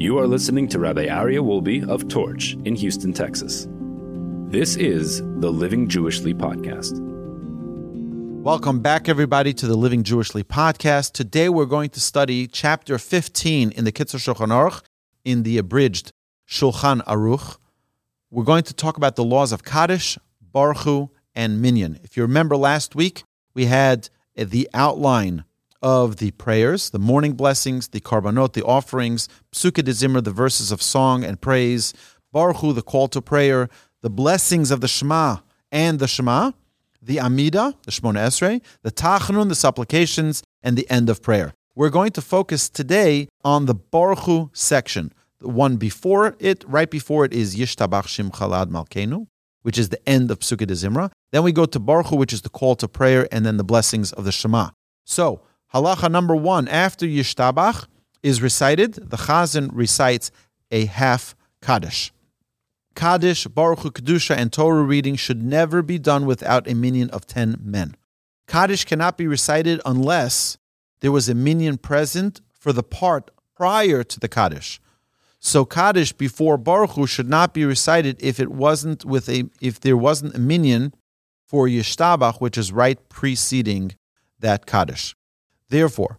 You are listening to Rabbi Aryeh Wolbe of Torch in Houston, Texas. This is the Living Jewishly podcast. Welcome back, everybody, to the Living Jewishly podcast. Today we're going to study chapter 15 in the Kitzur Shulchan Aruch, in the abridged Shulchan Aruch. We're going to talk about the laws of Kaddish, Borchu and Minyan. If you remember last week, we had the outline of the prayers, the morning blessings, the karbanot, the offerings, Pesukei de Zimra, the verses of song and praise, Borchu, the call to prayer, the blessings of the Shema and the Shema, the Amida, the Shemona Esrei, the Tachanun, the supplications, and the end of prayer. We're going to focus today on the Borchu section. The one before it, right before it, is Yishtabach Shimcha La'ad Malkeinu, which is the end of Pesukei de Zimra. Then we go to Borchu, which is the call to prayer, and then the blessings of the Shema. So, halacha number one, after Yishtabach is recited, the Chazan recites a half Kaddish. Kaddish, Borchu, Kedusha, and Torah reading should never be done without a minyan of 10 men. Kaddish cannot be recited unless there was a minyan present for the part prior to the Kaddish. So Kaddish before Borchu should not be recited if it wasn't with a if there wasn't a minyan for Yishtabach, which is right preceding that Kaddish. Therefore,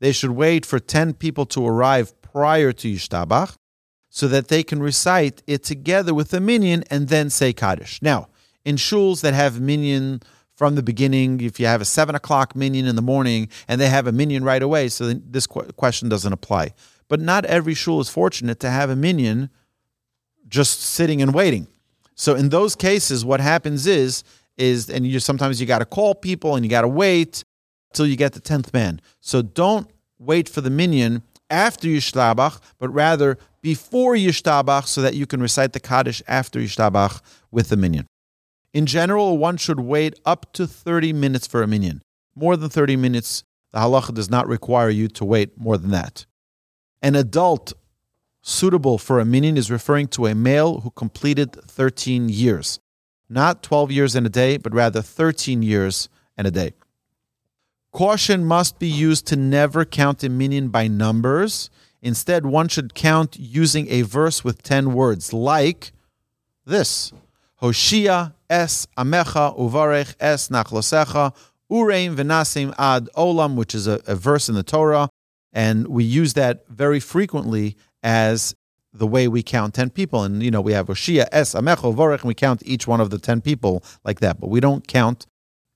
they should wait for 10 people to arrive prior to Yishtabach so that they can recite it together with the minyan and then say Kaddish. Now, in shuls that have minyan from the beginning, if you have a 7 o'clock minyan in the morning and they have a minyan right away, so this question doesn't apply. But not every shul is fortunate to have a minyan just sitting and waiting. So in those cases, what happens is, is and you sometimes you got to call people and you got to wait till you get the tenth man. So don't wait for the minyan after Yishtabach, but rather before Yishtabach so that you can recite the Kaddish after Yishtabach with the minyan. In general, one should wait up to 30 minutes for a minyan. More than 30 minutes, the halacha does not require you to wait more than that. An adult suitable for a minyan is referring to a male who completed 13 years. Not 12 years and a day, but rather 13 years and a day. Caution must be used to never count a minyan by numbers. Instead, one should count using a verse with 10 words, like this Hoshia es amecha uvarech es nachlosecha ureim v'nasim ad olam, which is a, a verse in the Torah. And we use that very frequently as the way we count 10 people. And, you know, we have Hoshia es amecha uvarech, and we count each one of the 10 people like that. But we don't count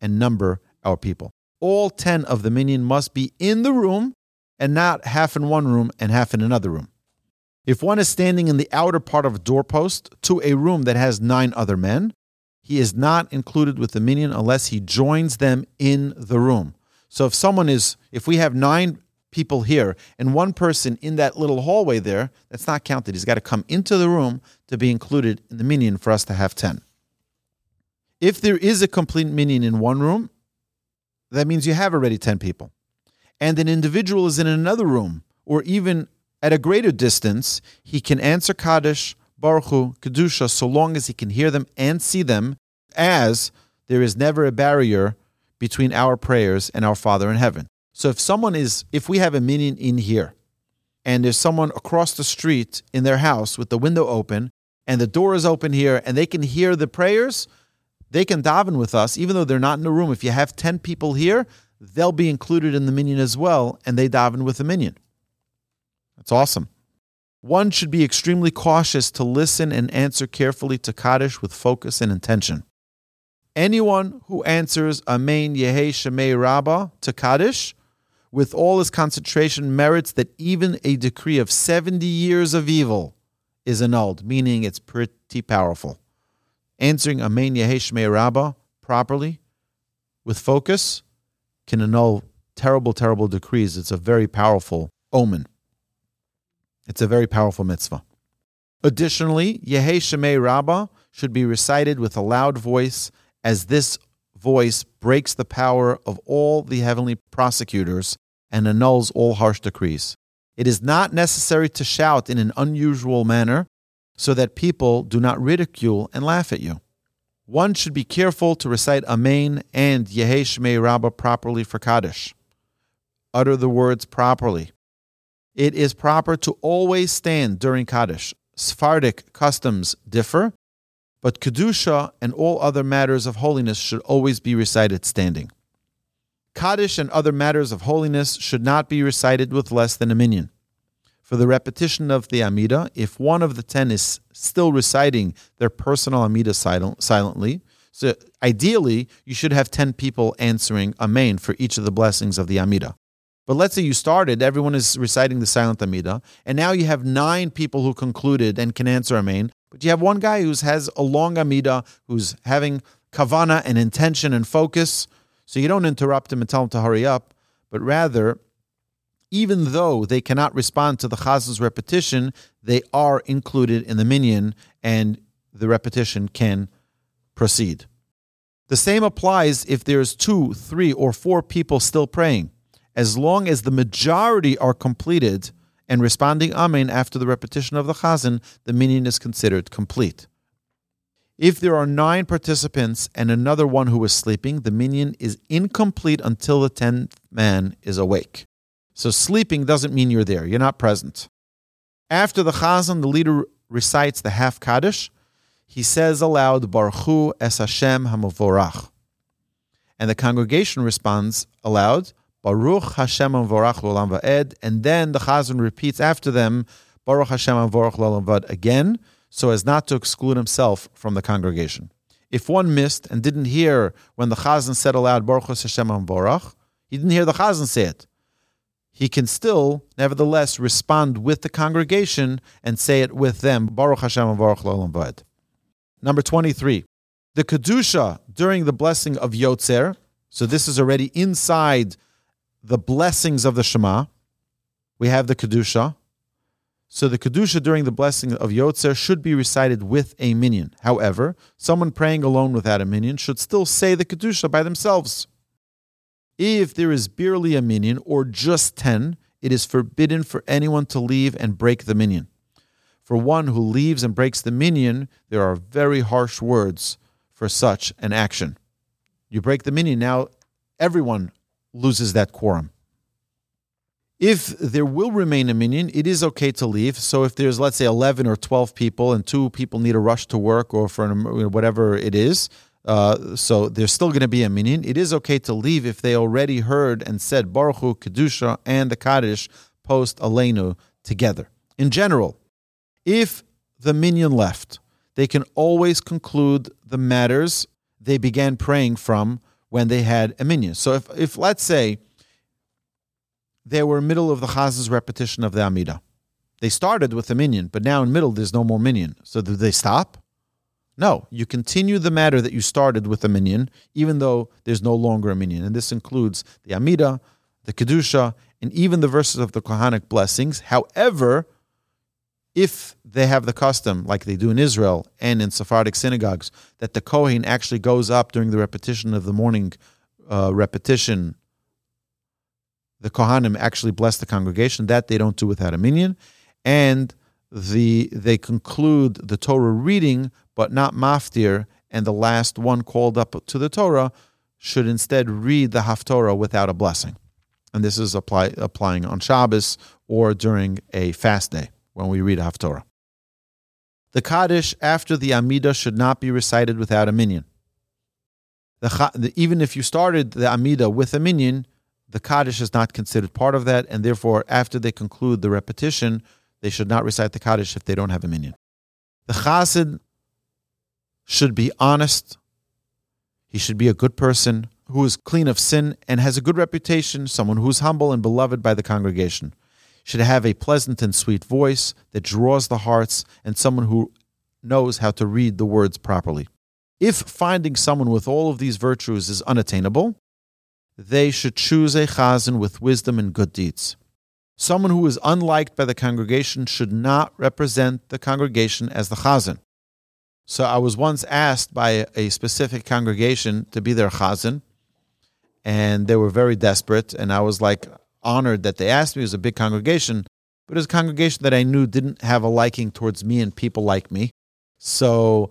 and number our people all 10 of the minyan must be in the room and not half in one room and half in another room. If one is standing in the outer part of a doorpost to a room that has nine other men, he is not included with the minyan unless he joins them in the room. So if someone is, if we have nine people here and one person in that little hallway there, that's not counted. He's got to come into the room to be included in the minyan for us to have 10. If there is a complete minyan in one room, that means you have already 10 people. And an individual is in another room, or even at a greater distance, he can answer Kaddish, Borchu, Kedusha, so long as he can hear them and see them, as there is never a barrier between our prayers and our Father in heaven. So if someone is, if we have a minyan in here, and there's someone across the street in their house with the window open, and the door is open here, and they can hear the prayers, they can daven with us, even though they're not in the room. If you have 10 people here, they'll be included in the minyan as well, and they daven with the minyan. That's awesome. One should be extremely cautious to listen and answer carefully to Kaddish with focus and intention. Anyone who answers Amen Yehe Shemei Rabbah to Kaddish with all his concentration merits that even a decree of 70 years of evil is annulled, meaning it's pretty powerful answering Amen Yeheshmei Rabbah properly with focus can annul terrible, terrible decrees. It's a very powerful omen. It's a very powerful mitzvah. Additionally, Yehe Shemei Rabbah should be recited with a loud voice, as this voice breaks the power of all the heavenly prosecutors and annuls all harsh decrees. It is not necessary to shout in an unusual manner, so that people do not ridicule and laugh at you. One should be careful to recite Amen and Yehe Shmei Rabbah properly for Kaddish. Utter the words properly. it is proper to always stand during Kaddish. Sephardic customs differ, but Kedusha and all other matters of holiness should always be recited standing. Kaddish and other matters of holiness should not be recited with less than a minyan. For the repetition of the Amida, if one of the ten is still reciting their personal Amida silent, silently, so ideally you should have ten people answering Amen for each of the blessings of the Amida. But let's say you started, everyone is reciting the silent Amida, and now you have nine people who concluded and can answer Amen, but you have one guy who has a long Amida, who's having kavana and intention and focus, so you don't interrupt him and tell him to hurry up, but rather, even though they cannot respond to the chazan's repetition, they are included in the minyan and the repetition can proceed. The same applies if there's two, three, or four people still praying. As long as the majority are completed and responding Amen after the repetition of the chazan, the minyan is considered complete. If there are nine participants and another one who is sleeping, the minyan is incomplete until the tenth man is awake. So sleeping doesn't mean you're there, you're not present. After the chazan, the leader recites the half kaddish. He says aloud, Borchu es Hashem hamavorach. And the congregation responds aloud, Baruch Hashem hamavorach l'olam va'ed. And then the chazan repeats after them, Baruch Hashem hamavorach l'olam va'ed again so as not to exclude himself from the congregation. If one missed and didn't hear when the Chazan said aloud, Baruch Hashem Borach, he didn't hear the Chazan say it. He can still, nevertheless, respond with the congregation and say it with them, Baruch Hashem and Baruch Lolam Number 23, the Kedusha during the blessing of Yotzer, so this is already inside the blessings of the Shema. We have the Kedusha. So the Kedusha during the blessing of Yotzer should be recited with a minyan. However, someone praying alone without a minyan should still say the Kedusha by themselves. If there is barely a minyan or just 10, it is forbidden for anyone to leave and break the minyan. For one who leaves and breaks the minyan, there are very harsh words for such an action. You break the minyan, now everyone loses that quorum. If there will remain a minyan, it is okay to leave. So if there's, let's say, 11 or 12 people and two people need a rush to work or for whatever it is, uh, so there's still going to be a minyan. It is okay to leave if they already heard and said Borchu, Kedusha, and the Kaddish post Aleinu together. In general, if the minyan left, they can always conclude the matters they began praying from when they had a minyan. So if, if let's say, they were middle of the Chaz's repetition of the Amida. They started with the minyan, but now in middle there's no more minyan. So do they stop? No, you continue the matter that you started with the minyan, even though there's no longer a minyan. And this includes the Amida, the Kedusha, and even the verses of the Kohanic blessings. However, if they have the custom, like they do in Israel and in Sephardic synagogues, that the Kohen actually goes up during the repetition of the morning uh, repetition the Kohanim actually bless the congregation. That they don't do without a minyan. And the they conclude the Torah reading, but not maftir, and the last one called up to the Torah should instead read the Haftorah without a blessing. And this is apply, applying on Shabbos or during a fast day when we read a Haftorah. The Kaddish after the Amida should not be recited without a minyan. The, even if you started the Amida with a minyan, the Kaddish is not considered part of that, and therefore, after they conclude the repetition, they should not recite the Kaddish if they don't have a minyan. The Chassid should be honest. He should be a good person who is clean of sin and has a good reputation, someone who is humble and beloved by the congregation. Should have a pleasant and sweet voice that draws the hearts and someone who knows how to read the words properly. If finding someone with all of these virtues is unattainable, they should choose a chazan with wisdom and good deeds. Someone who is unliked by the congregation should not represent the congregation as the chazan. So I was once asked by a specific congregation to be their chazan, and they were very desperate, and I was like honored that they asked me. It was a big congregation, but it was a congregation that I knew didn't have a liking towards me and people like me. So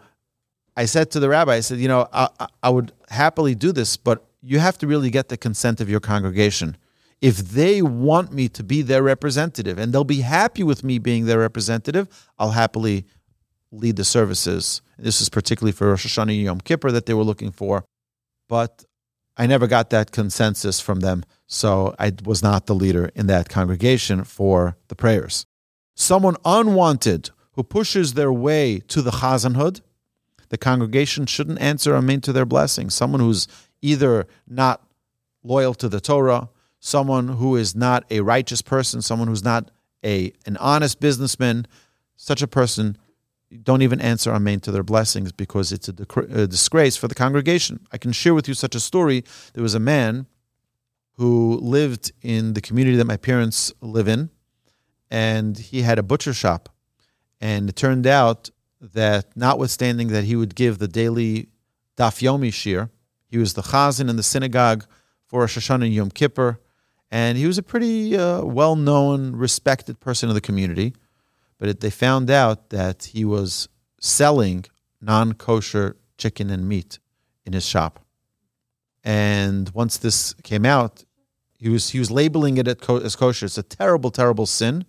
I said to the rabbi, I said, you know, I, I would happily do this, but you have to really get the consent of your congregation. If they want me to be their representative and they'll be happy with me being their representative, I'll happily lead the services. This is particularly for Rosh Hashanah and Yom Kippur that they were looking for. But I never got that consensus from them, so I was not the leader in that congregation for the prayers. Someone unwanted who pushes their way to the chazanhood, the congregation shouldn't answer amen to their blessing. Someone who's either not loyal to the Torah, someone who is not a righteous person, someone who's not a an honest businessman, such a person don't even answer amen to their blessings because it's a, a, disgrace for the congregation. I can share with you such a story. There was a man who lived in the community that my parents live in, and he had a butcher shop. And it turned out that, notwithstanding that he would give the daily daf yomi shiur, he was the chazan in the synagogue for Rosh Hashanah and Yom Kippur, and he was a pretty uh, well-known, respected person in the community but it, they found out that he was selling non kosher chicken and meat in his shop. And once this came out, he was he was labeling it as kosher. It's a terrible, terrible sin,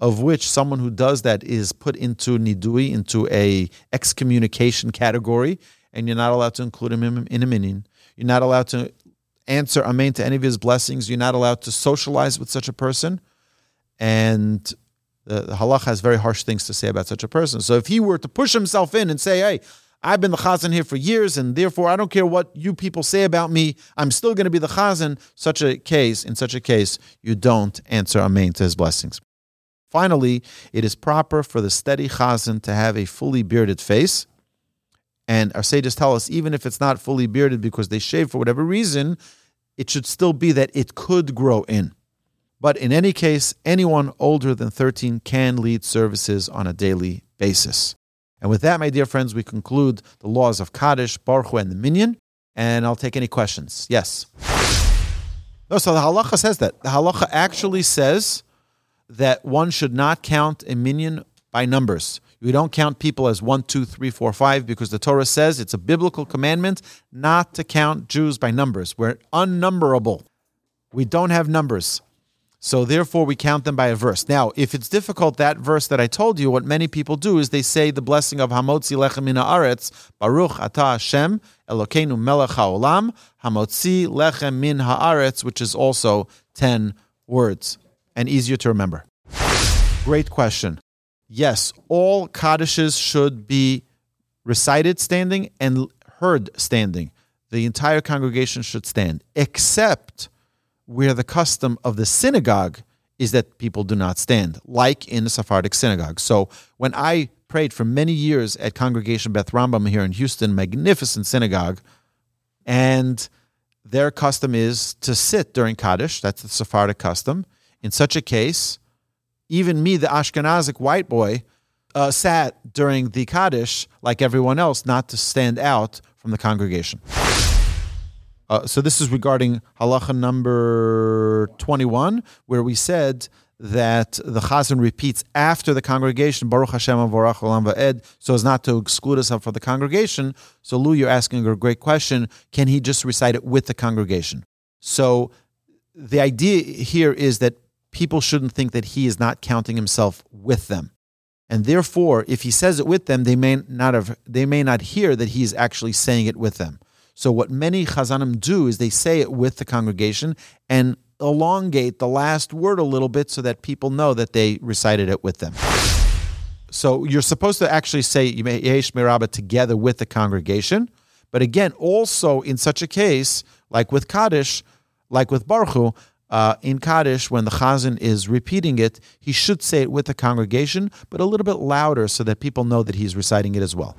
of which someone who does that is put into nidui, into a excommunication category, and you're not allowed to include him in, in a minyan. You're not allowed to answer amen to any of his blessings. You're not allowed to socialize with such a person, and the, the halach has very harsh things to say about such a person. So if he were to push himself in and say, hey, I've been the chazan here for years, and therefore I don't care what you people say about me. I'm still going to be the chazan. Such a case, in such a case, you don't answer amen to his blessings. Finally, it is proper for the steady chazan to have a fully bearded face. And our sages tell us, even if it's not fully bearded because they shave for whatever reason, it should still be that it could grow in. But in any case, anyone older than 13 can lead services on a daily basis. And with that, my dear friends, we conclude the laws of Kaddish, Borchu, and the Minyan. And I'll take any questions. Yes. No, so the halacha says that. The halacha actually says that one should not count a minyan by numbers. We don't count people as one, two, three, four, five, because the Torah says it's a biblical commandment not to count Jews by numbers. We're unnumberable. We don't have numbers. So therefore, we count them by a verse. Now, if it's difficult, that verse that I told you, what many people do is they say the blessing of Hamotzi Lechem Min Haaretz, Baruch Ata Hashem Elokeinu Melech Haolam, Hamotzi Lechem Min Haaretz, which is also ten words and easier to remember. Great question. Yes, all Kaddishes should be recited standing and heard standing. The entire congregation should stand, except where the custom of the synagogue is that people do not stand, like in the Sephardic synagogue. So when I prayed for many years at Congregation Beth Rambam here in Houston, magnificent synagogue, and their custom is to sit during Kaddish. That's the Sephardic custom. In such a case, even me, the Ashkenazic white boy, uh, sat during the Kaddish like everyone else, not to stand out from the congregation. Uh, so this is regarding halacha number 21, where we said that the chazan repeats after the congregation, Baruch Hashem Avorach Olam Va'ed, so as not to exclude himself from the congregation. So Lou, you're asking a great question. Can he just recite it with the congregation? So the idea here is that people shouldn't think that he is not counting himself with them. And therefore, if he says it with them, they may not have they may not hear that he's actually saying it with them. So what many chazanim do is they say it with the congregation and elongate the last word a little bit so that people know that they recited it with them. So you're supposed to actually say Yehe Shmei Rabbah together with the congregation. But again, also in such a case, like with Kaddish, like with Baruch uh, in Kaddish, when the Chazan is repeating it, he should say it with the congregation, but a little bit louder so that people know that he's reciting it as well.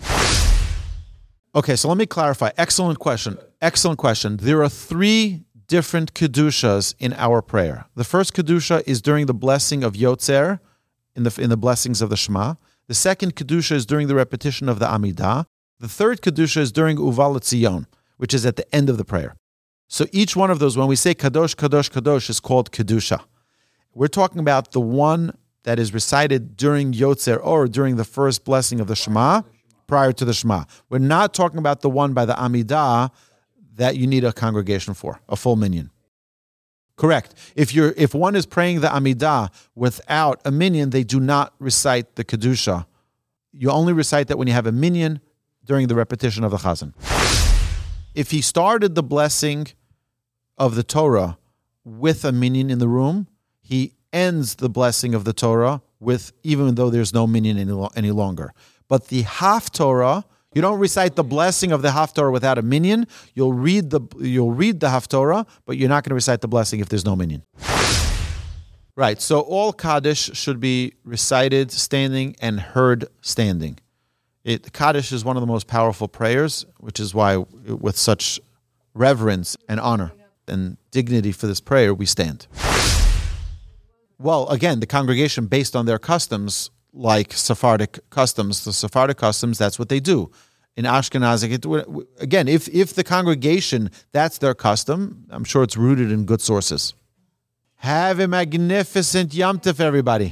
Okay, so let me clarify. Excellent question. Excellent question. There are three different kedushas in our prayer. The first kedusha is during the blessing of Yotzer, in the in the blessings of the Shema. The second kedusha is during the repetition of the Amidah. The third kedusha is during Uva L'Tzion, which is at the end of the prayer. So each one of those, when we say kadosh, kadosh, kadosh, is called kedusha. We're talking about the one that is recited during Yotzer or during the first blessing of the Shema prior to the Shema. We're not talking about the one by the Amidah that you need a congregation for, a full minyan. Correct. If you're if one is praying the Amidah without a minyan, they do not recite the Kedusha. You only recite that when you have a minyan during the repetition of the Chazan. If he started the blessing of the Torah with a minion in the room, he ends the blessing of the Torah with even though there's no minyan any, any longer. But the Haftorah, you don't recite the blessing of the Haftorah without a minyan. You'll read the you'll read the Haftorah, but you're not going to recite the blessing if there's no minyan. Right. So all Kaddish should be recited standing and heard standing. It, Kaddish is one of the most powerful prayers, which is why, with such reverence and honor and dignity for this prayer, we stand. Well, again, the congregation, based on their customs, like Sephardic customs, the Sephardic customs, that's what they do. In Ashkenazic, again, if, if the congregation, that's their custom, I'm sure it's rooted in good sources. Have a magnificent Yom Tov, everybody.